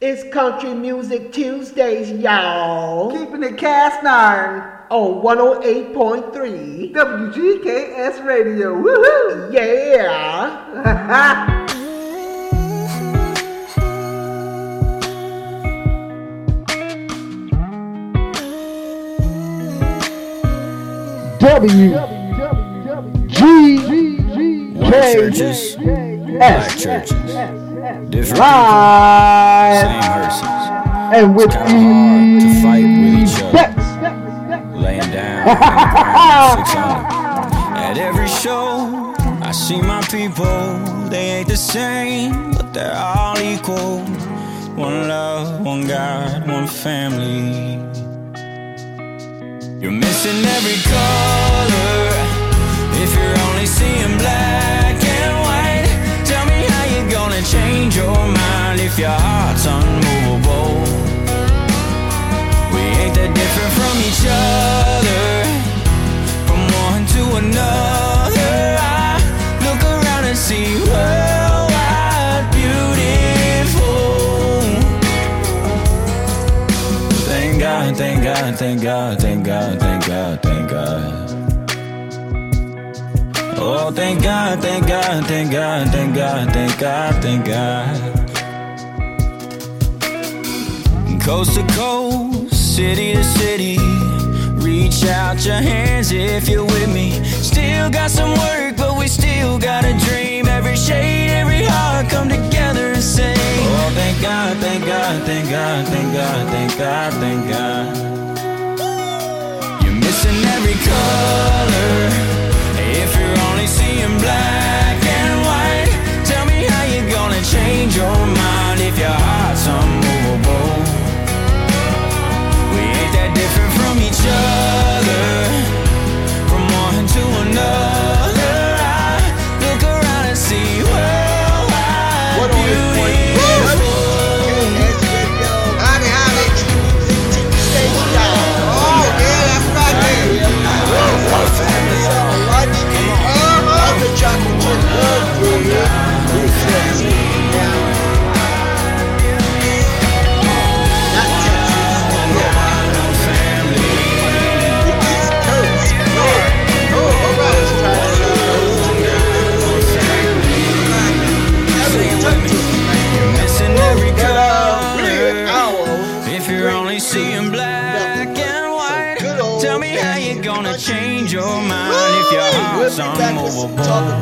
It's Country Music Tuesdays, y'all. Keeping it cast iron. On 108.3 WGKS Radio. Woohoo! Yeah. W G White churches, black churches, different live people, same hearses. and with Kinda hard to fight with each other. Yes. Laying down, and grinding 600. At every show, I see my people. They ain't the same, but they're all equal. One love, one God, one family. You're missing every color if you're only seeing black gonna change your mind if your heart's unmovable. We ain't that different from each other, from one to another. I look around and see worldwide beautiful. Thank God, thank God, thank God, thank God, thank God, thank God. Oh, thank God, thank God, thank God, thank God, thank God, thank God. Coast to coast, city to city, reach out your hands if you're with me. Still got some work, but we still got a dream. Every shade, every heart come together and sing. Oh, thank God, thank God, thank God, thank God, thank God, thank God. You're missing every color talk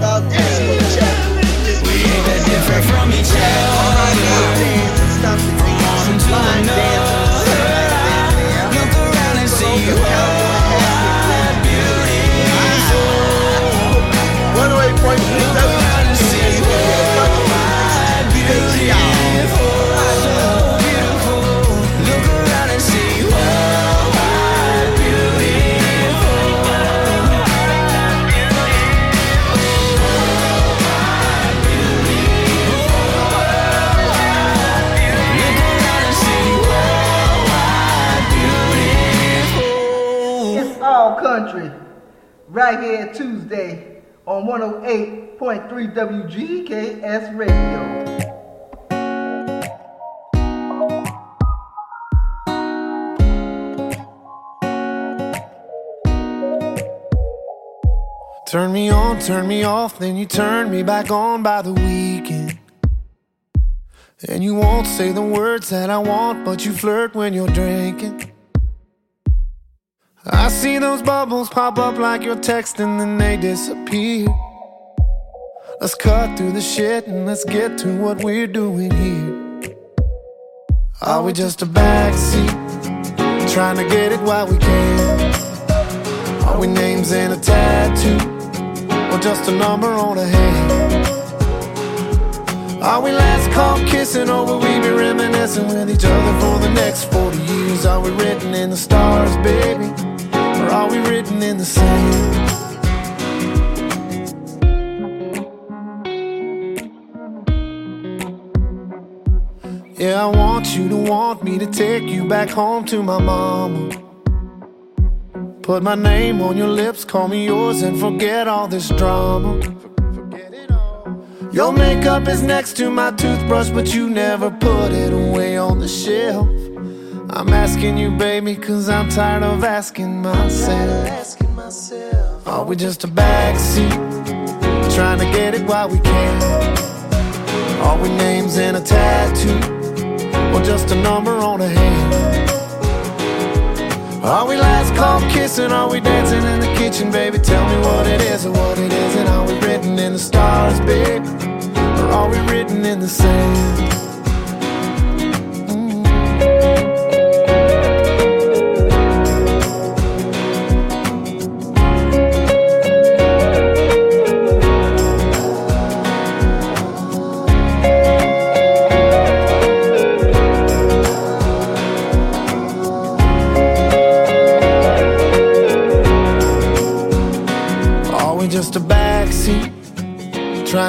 Right here Tuesday on 108.3 WGKS Radio. Turn me on, turn me off, then you turn me back on by the weekend. And you won't say the words that I want, but you flirt when you're drinking. I see those bubbles pop up like you're texting, then they disappear. Let's cut through the shit and let's get to what we're doing here. Are we just a backseat, trying to get it while we can? Are we names in a tattoo, or just a number on a hand? Are we last call kissing, or will we be reminiscing with each other for the next 40 years? Are we written in the stars, baby, are we written in the sand? Yeah, I want you to want me to take you back home to my mama. Put my name on your lips, call me yours, and forget all this drama. Your makeup is next to my toothbrush, but you never put it away on the shelf. I'm asking you, baby, cause I'm tired of asking myself. Are we just a backseat? Trying to get it while we can. Are we names in a tattoo? Or just a number on a hand? Are we last call kissing? Are we dancing in the kitchen, baby? Tell me what it is and what it isn't. Are we written in the stars, babe? Or are we written in the sand?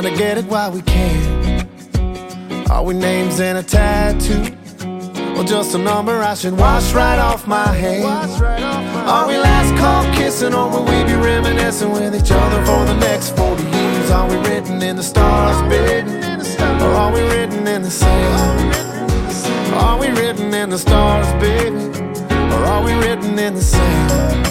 Trying to get it while we can. Are we names in a tattoo? Or just a number I should wash right off my hand? Are we last call kissing or will we be reminiscing with each other for the next 40 years? Are we written in the stars, baby? Or are we written in the sand? Are we written in the stars, baby? Or are we written in the sand?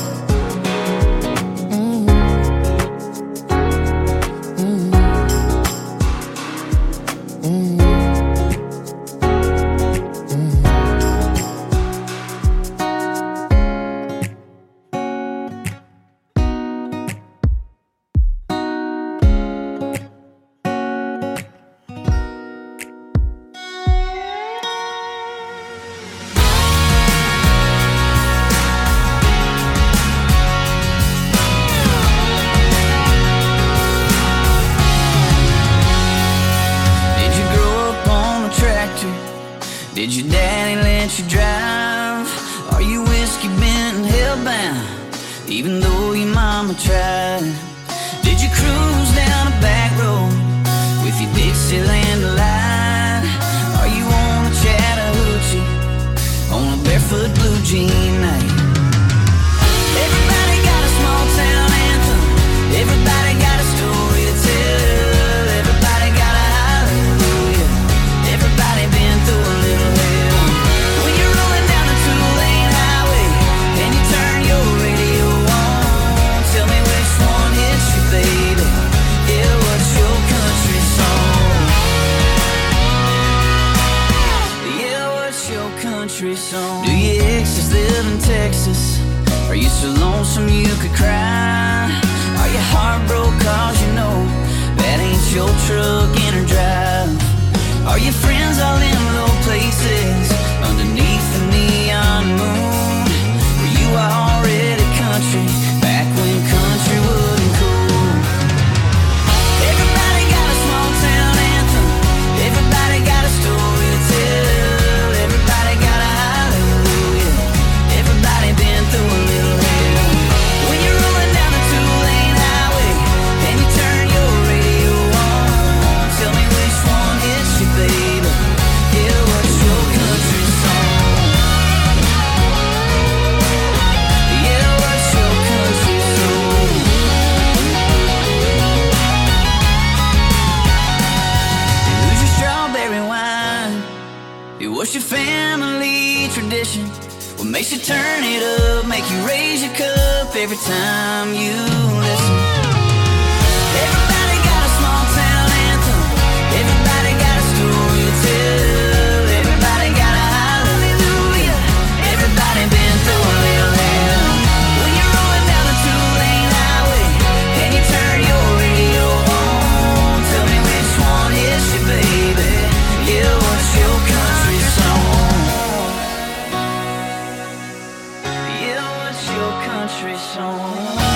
Country song.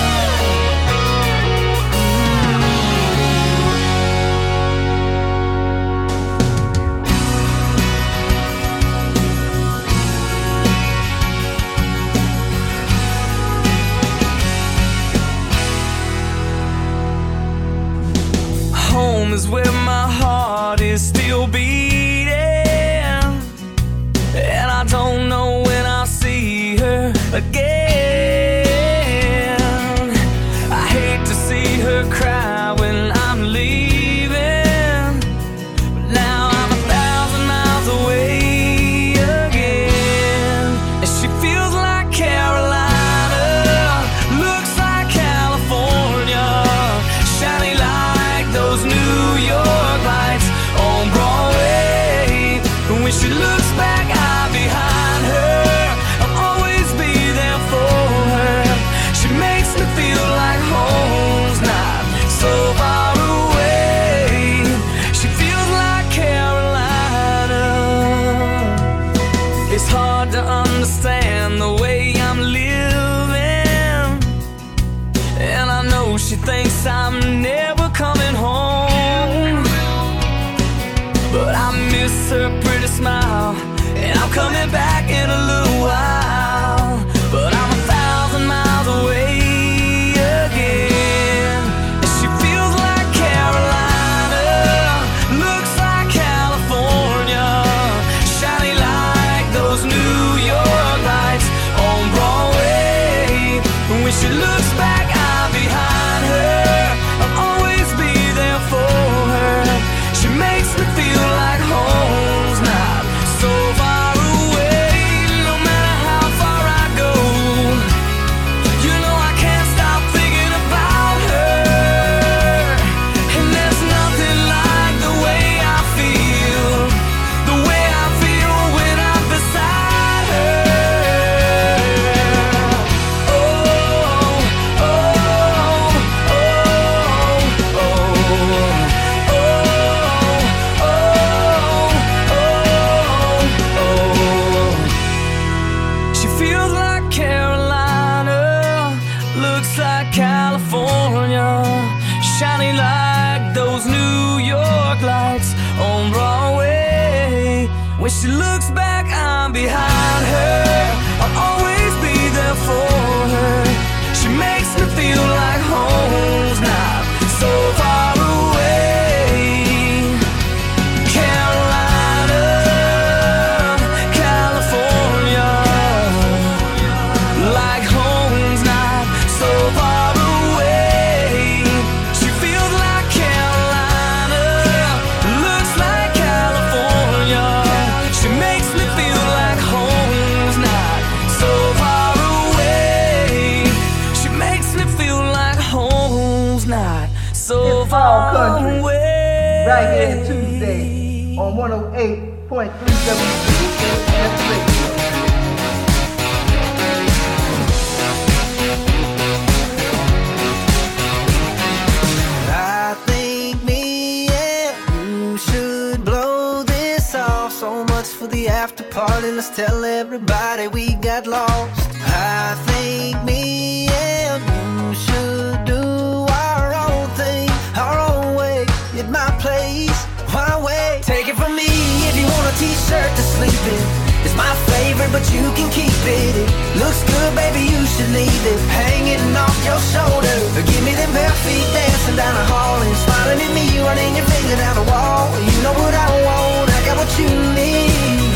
Tell everybody we got lost. I think me and you should do our own thing, our own way. At my place, my way. Take it from me if you want a t-shirt to sleep in. It's my favorite, but you can keep it. it looks good, baby, you should leave it hanging off your shoulder. Give me them bare feet dancing down the hall and smiling at me, running your finger down the wall. You know what I want, I got what you need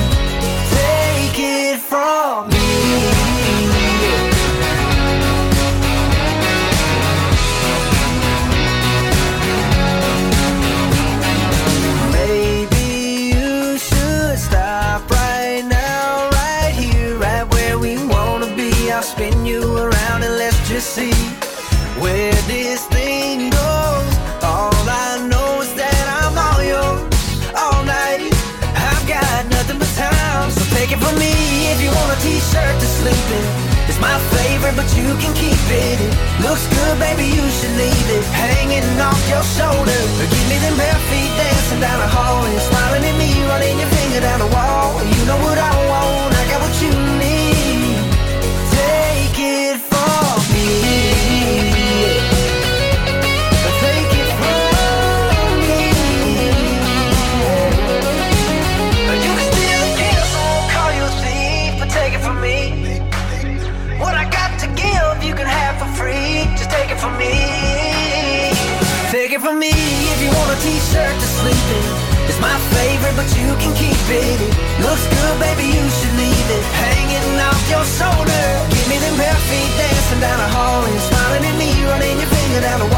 from me. over, but you can keep it. looks good, baby, you should leave it hanging off your shoulder. Give me them bare feet dancing down the hall. hallway, smiling at me, running your finger down the wall. You know what I want. me if you want a t-shirt to sleep in. It's my favorite, but you can keep it. looks good, baby, you should leave it hanging off your shoulder. Give me them bare feet dancing down the hall and smiling at me, running your finger down the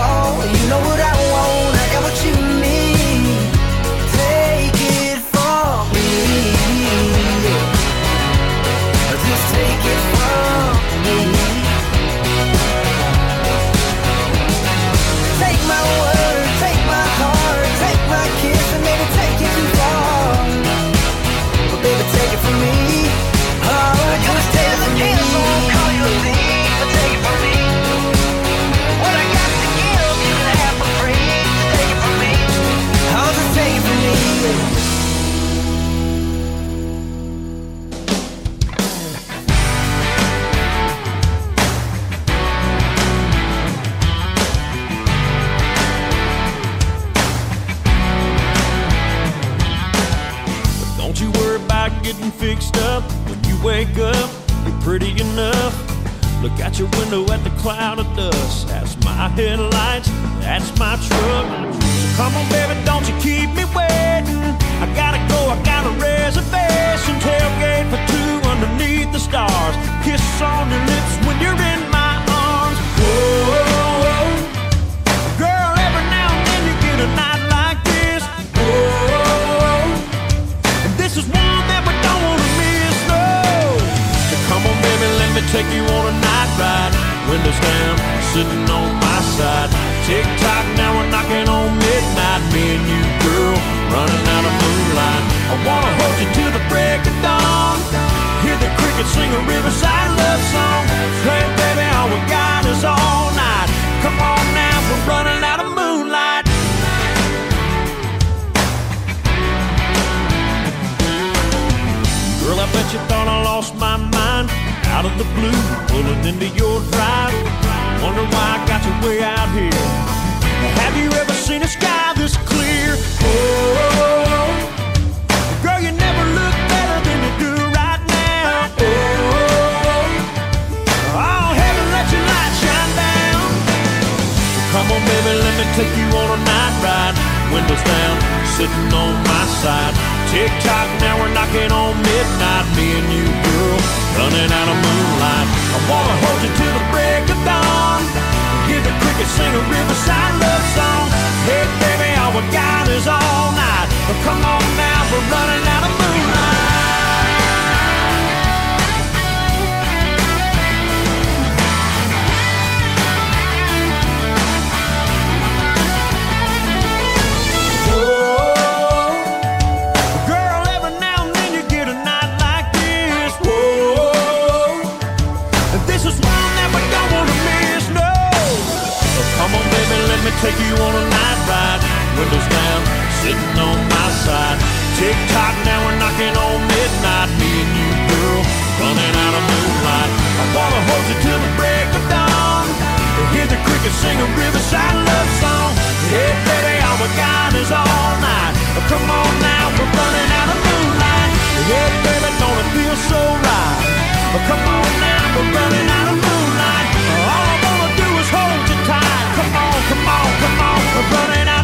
Bet you thought I lost my mind out of the blue, pulling into your drive. Wonder why I got you way out here. Have you ever seen a sky this clear? Oh, girl, you never look better than you do right now. Oh, oh heaven, let your light shine down. Come on, baby, let me take you on a night ride. Windows down, sitting on my side Tick tock, now we're knocking on midnight. Me and you, girl, running out of moonlight. I wanna hold you till the break of dawn. Hear the crickets sing a riverside love song. Hey, baby, all we got is all night. Well, come on now, we're running out of moonlight. Take you on a night ride, windows down, sitting on my side. Tick tock, now we're knocking on midnight. Me and you, girl, running out of moonlight. I wanna hold you till the break of dawn. Hear the crickets sing a riverside love song. Hey, baby, all we got is all night. Oh, come on now, we're running out of moonlight. Hey, baby, don't it feel so right? Oh, come on now, we're running out of moonlight. We're running out.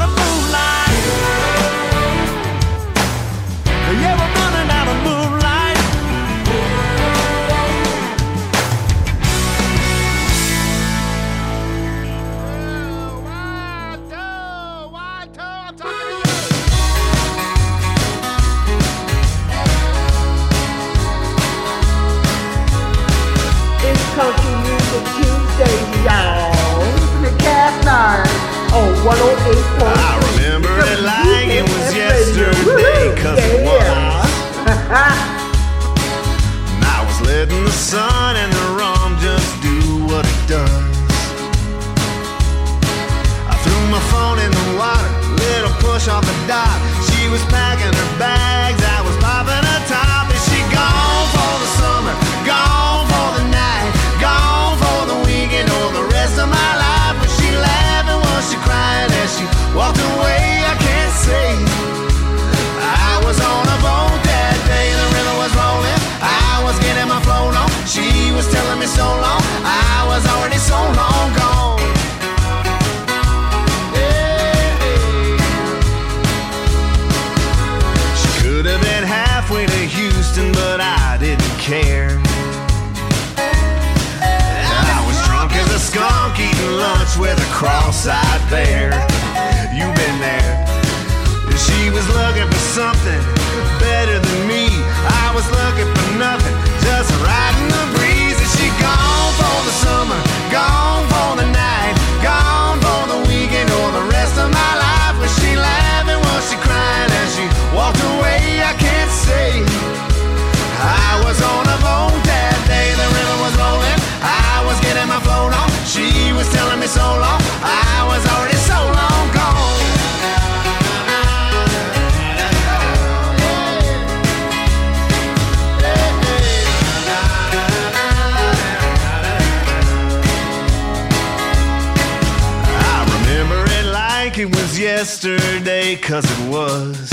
cause it was.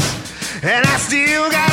And I still got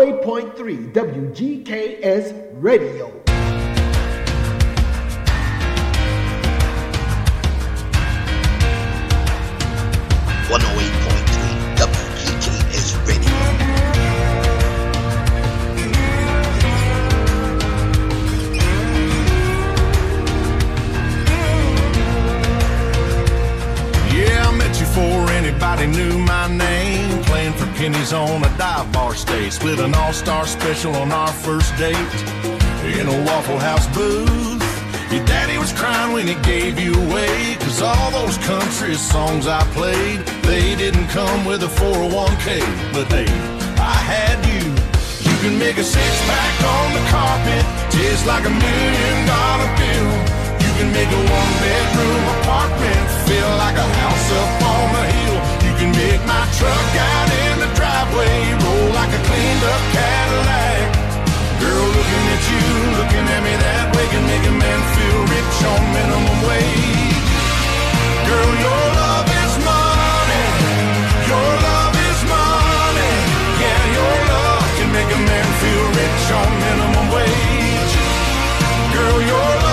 108.3 WGKS Radio. Split an all star special on our first date in a Waffle House booth. Your daddy was crying when he gave you away. Cause all those country songs I played, they didn't come with a 401k. But hey, I had you. You can make a six pack on the carpet, just like a million dollar bill. You can make a one bedroom apartment feel like a house up on the hill. You can make my truck out in the driveway roll a Cadillac. Girl, looking at you, looking at me that way can make a man feel rich on minimum wage. Girl, your love is money. Your love is money. Yeah, your love can make a man feel rich on minimum wage. Girl, your love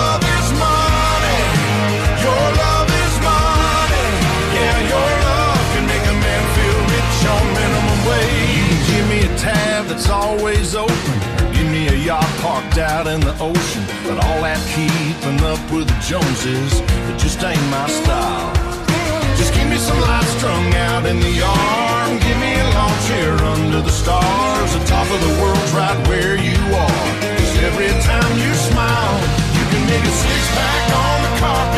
that's always open. Give me a yacht parked out in the ocean. But all that keeping up with the Joneses, it just ain't my style. Just give me some lights strung out in the yard. Give me a lawn chair under the stars. The top of the world's right where you are. 'Cause every time you smile, you can make a six pack on the carpet.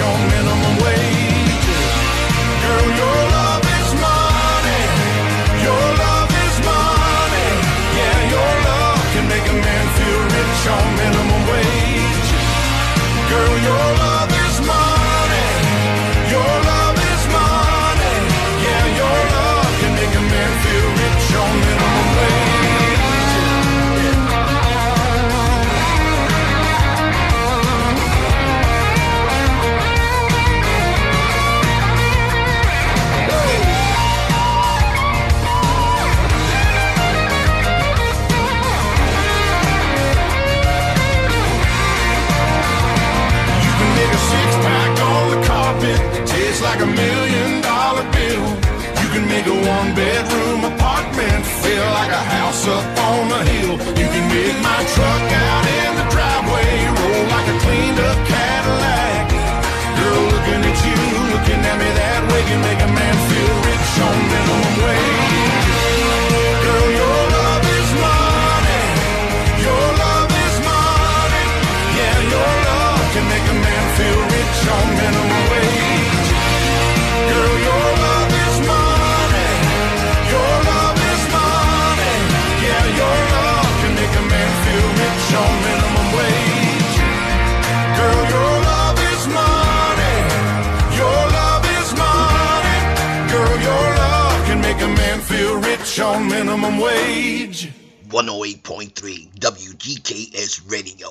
On minimum wage. Girl, your love is money. Your love is money. Yeah, your love can make a man feel rich on minimum wage. Girl, your love like a million dollar bill. You can make a one bedroom apartment feel like a house up on a hill. You can make my truck out in the driveway feel on minimum wage. 108.3 WGKS Radio.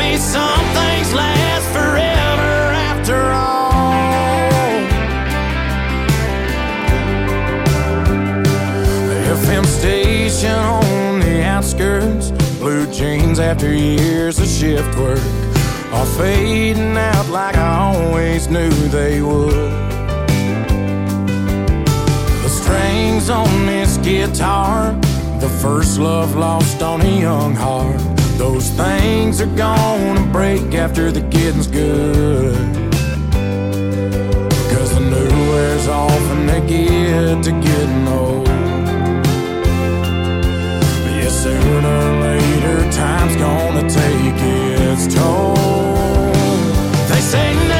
Maybe some things last forever after all. FM station on the outskirts, blue jeans after years of shift work are fading out like I always knew they would The strings on this guitar. The first love lost on a young heart. Those things are gonna break after the getting's good. Cause the new wears off and they get to getting old. Yeah, sooner or later, time's gonna take its toll. They say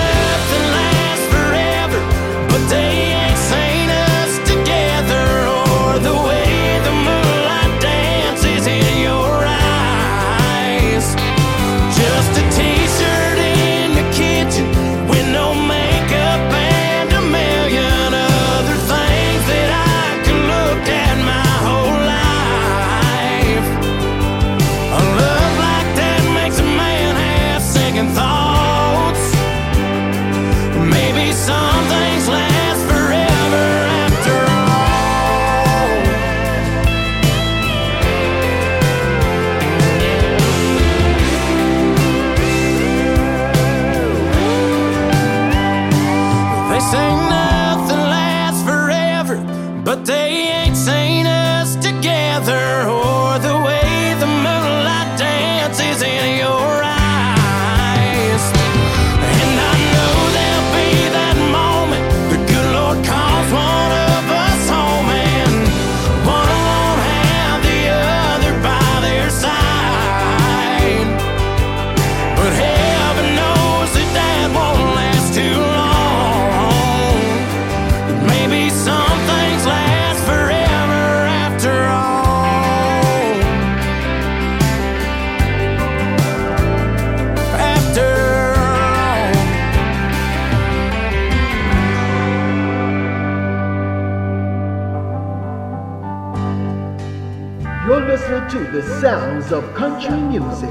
the sounds of country music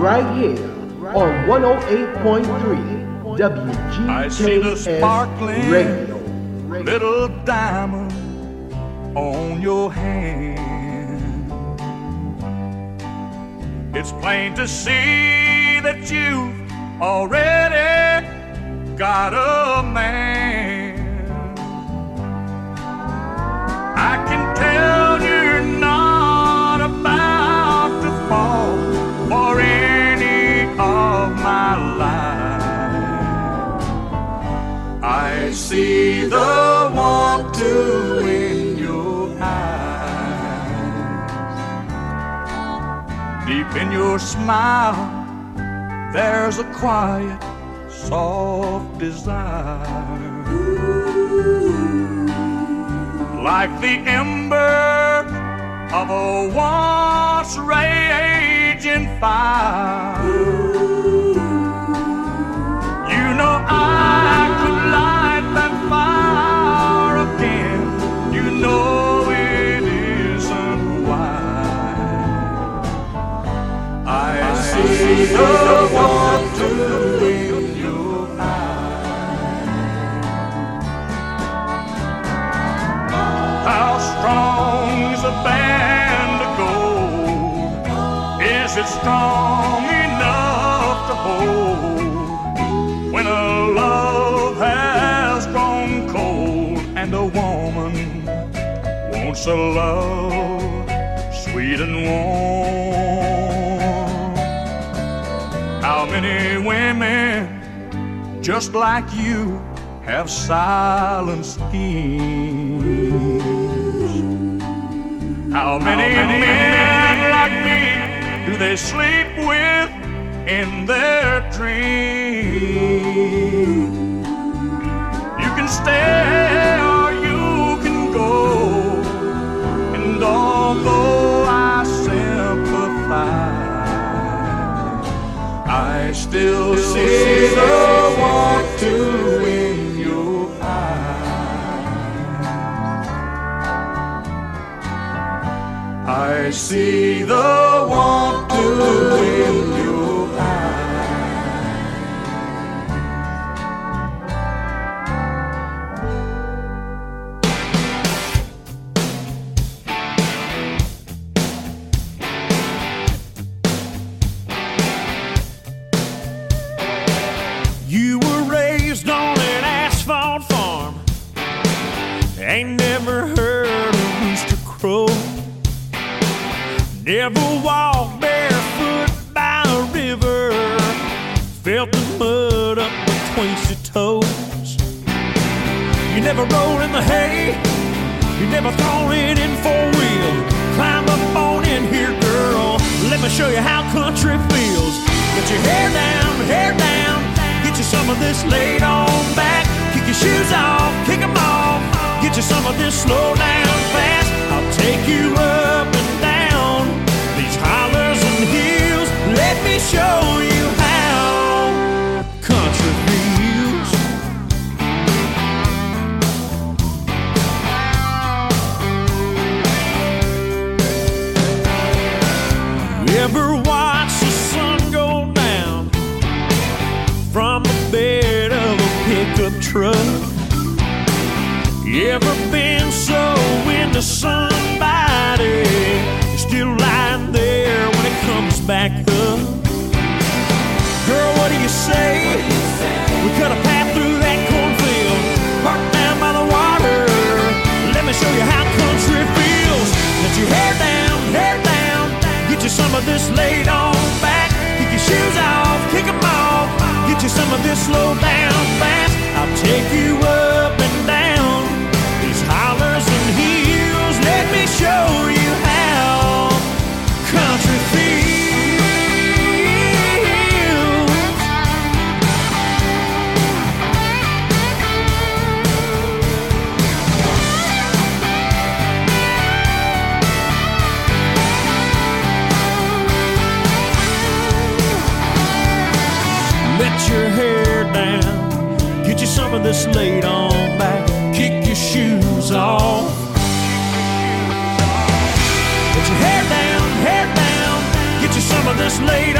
right here on 108.3 I see the sparkling Radio. little diamond on your hand. It's plain to see that you've already got a man. I see the want to in your eyes. Deep in your smile, there's a quiet, soft desire. Like the ember of a once raging fire. A love so When a love has grown cold and a woman won't allow sweet and warm? Women just like you have silent schemes? How many, men like me do they sleep with in their dreams? You can stay or you can go, and although I still see the want to in your eyes. I see the want to in You never rolled in the hay. You never thrown it in four wheel. Climb up on in here, girl. Let me show you how country feels. Get your hair down, hair down. Get you some of this laid on back. Kick your shoes off, kick 'em off. Get you some of this slow down fast. I'll take you up and down these hollers and hills. Let me show you ever watch the sun go down from the bed of a pickup truck? You ever been so into somebody still lying there when it comes back up? Girl, what do you say? We cut a this laid on back. Kick your shoes off, kick 'em off. Get you some of this slow down fast. I'll take you up just on back, kick your shoes off. Put your hair down, hair down, get you some of this laid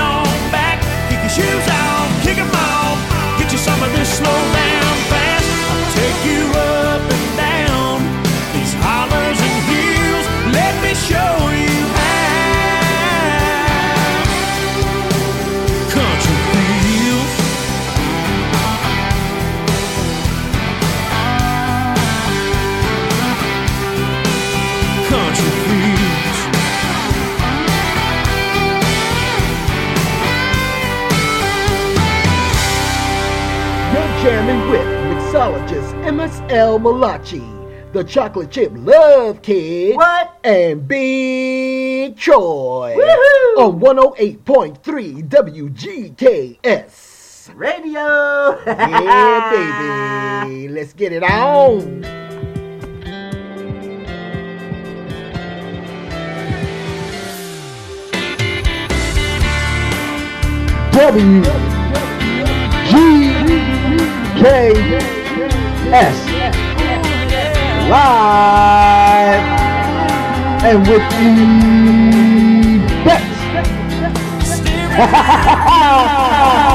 Chris L. Malachi, the Chocolate Chip Love Kid, what? and Big Troy on 108.3 WGKS Radio. yeah, baby. Let's get it on. W G K S. Live and with the best.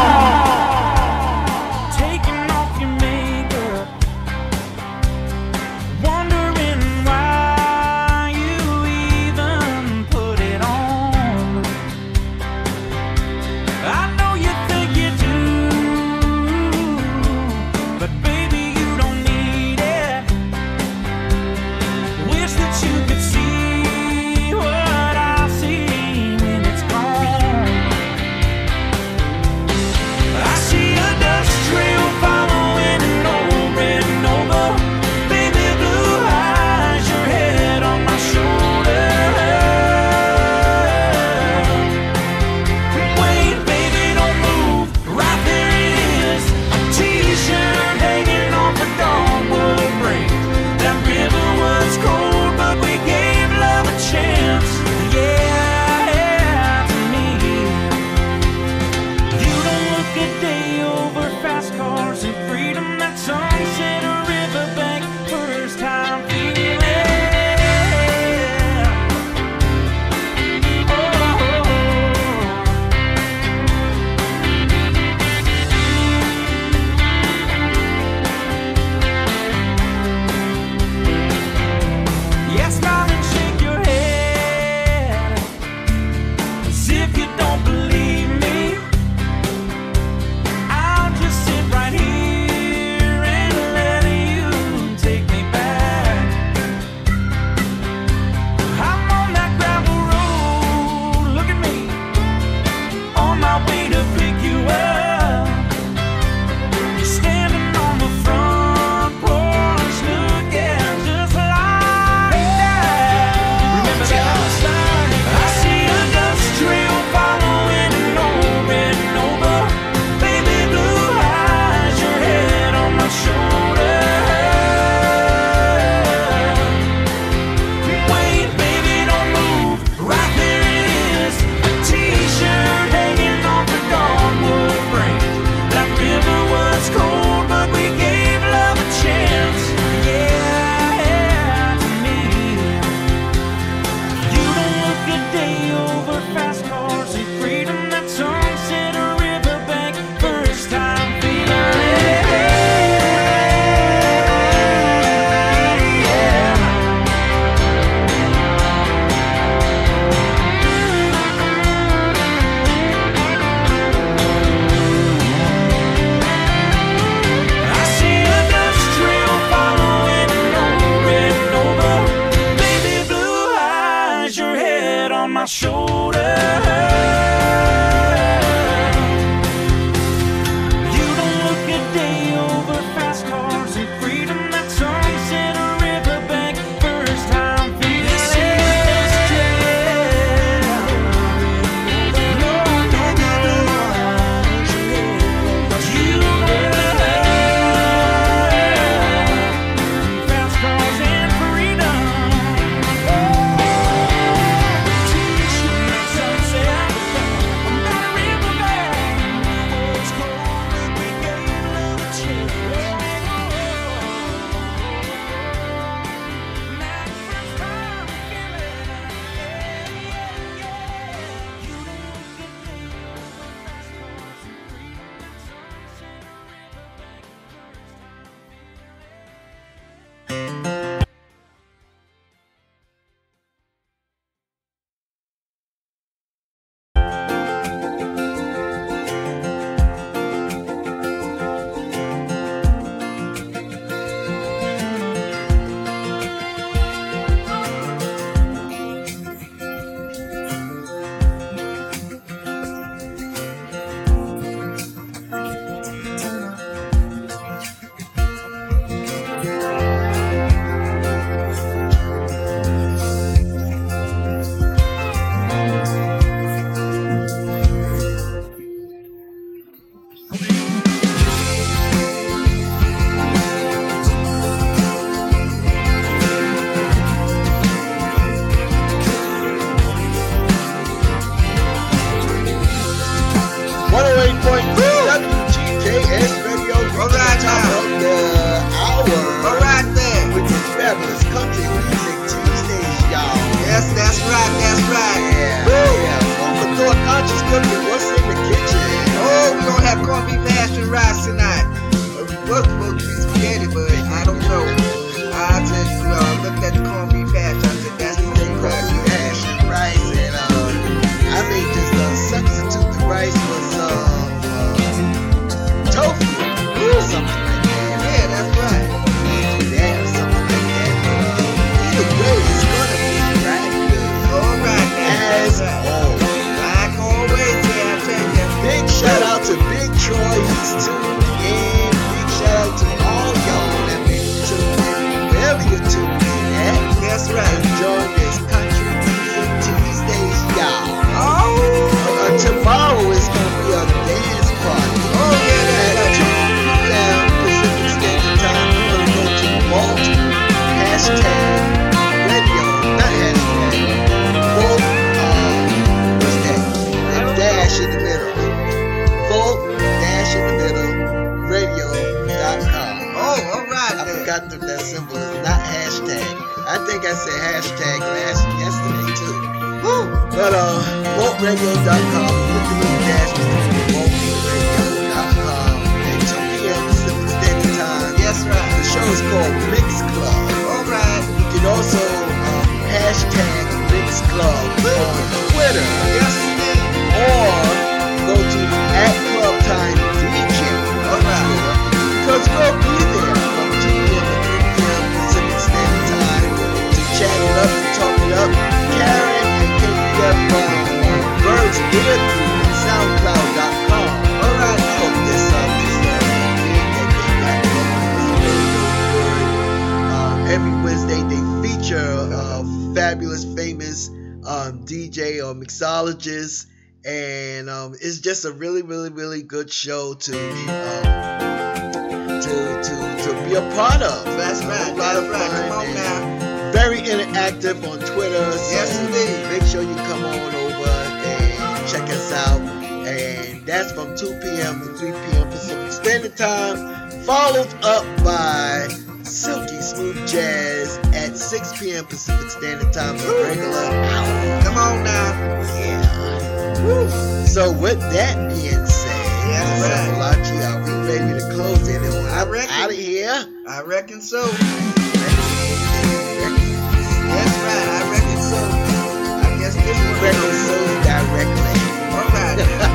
think I said hashtag last yesterday too. Woo! But uh, VoltRadio.com, with the little dash, VoltRadio.com, at 2 p.m. Pacific Standard Time. Yes, right. The show is called Mix Club. All right. You can also um, hashtag Mix Club on Twitter. Yes. Or go to at Club Time gig that they got going is really, really good. Uh, every Wednesday they feature fabulous, famous um, DJ or mixologist, and um, it's just a really, really, really good show to um, to to to be a part of. That's A right. lot That's of right. fun Come on and now. Very interactive on Twitter. Yes, indeed. 2 p.m. to 3 p.m. Pacific Standard Time, followed up by Silky Smooth Jazz at 6 p.m. Pacific Standard Time, the regular hour. Come on now. Yeah. So with that being said, Yes, right. Malachi, are we ready to close it on I reckon. out of here? I reckon so. Yes, right. I reckon so. I guess this one. Reckon so directly. All right.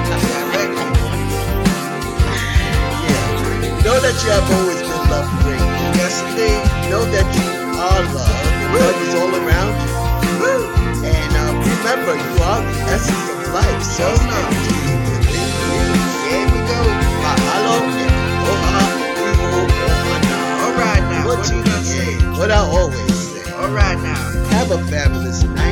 Know that you have always been loved great. Yes, indeed. Know that you are loved. Love is all around you. Woo. And uh, remember, you are the essence of life. So Yes, sir. empty within you. Here we go. Mahalo and iho, ohana. All right now. What What you you say? What I always say. All right now. Have a fabulous night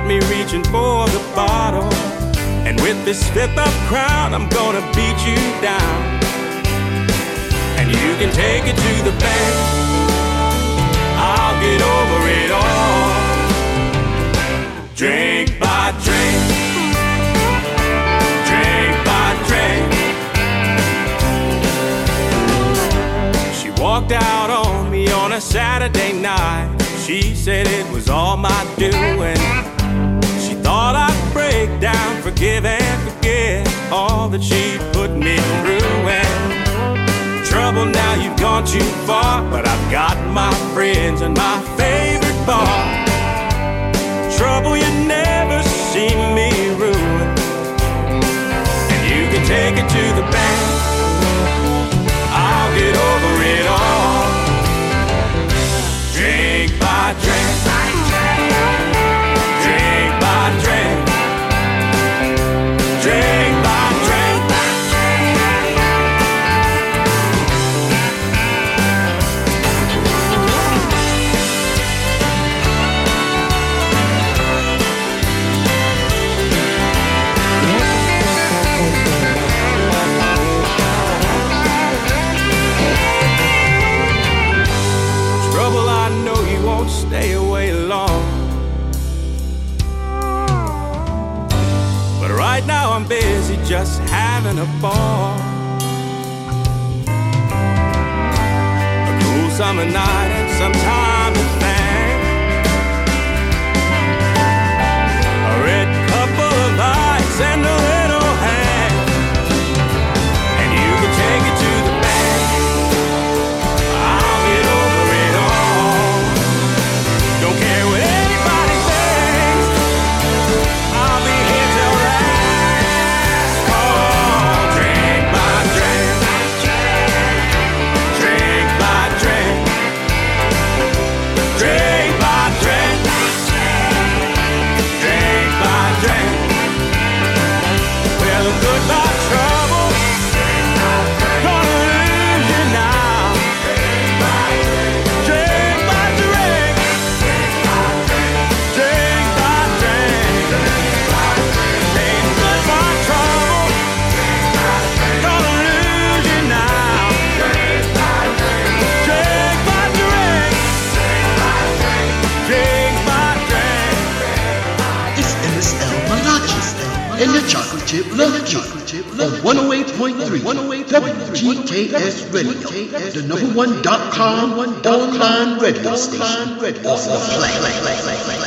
got me reaching for the bottle. And with this fifth up crowd, I'm gonna beat you down. And you can take it to the bank. I'll get over it all. Drink by drink. Drink by drink. She walked out on me on a Saturday night. She said it was all my doing thought I'd break down, forgive and forget all that she put me through. And trouble now, you've gone too far, but I've got my friends and my favorite bar. Trouble you never. one.com online radio station off the play.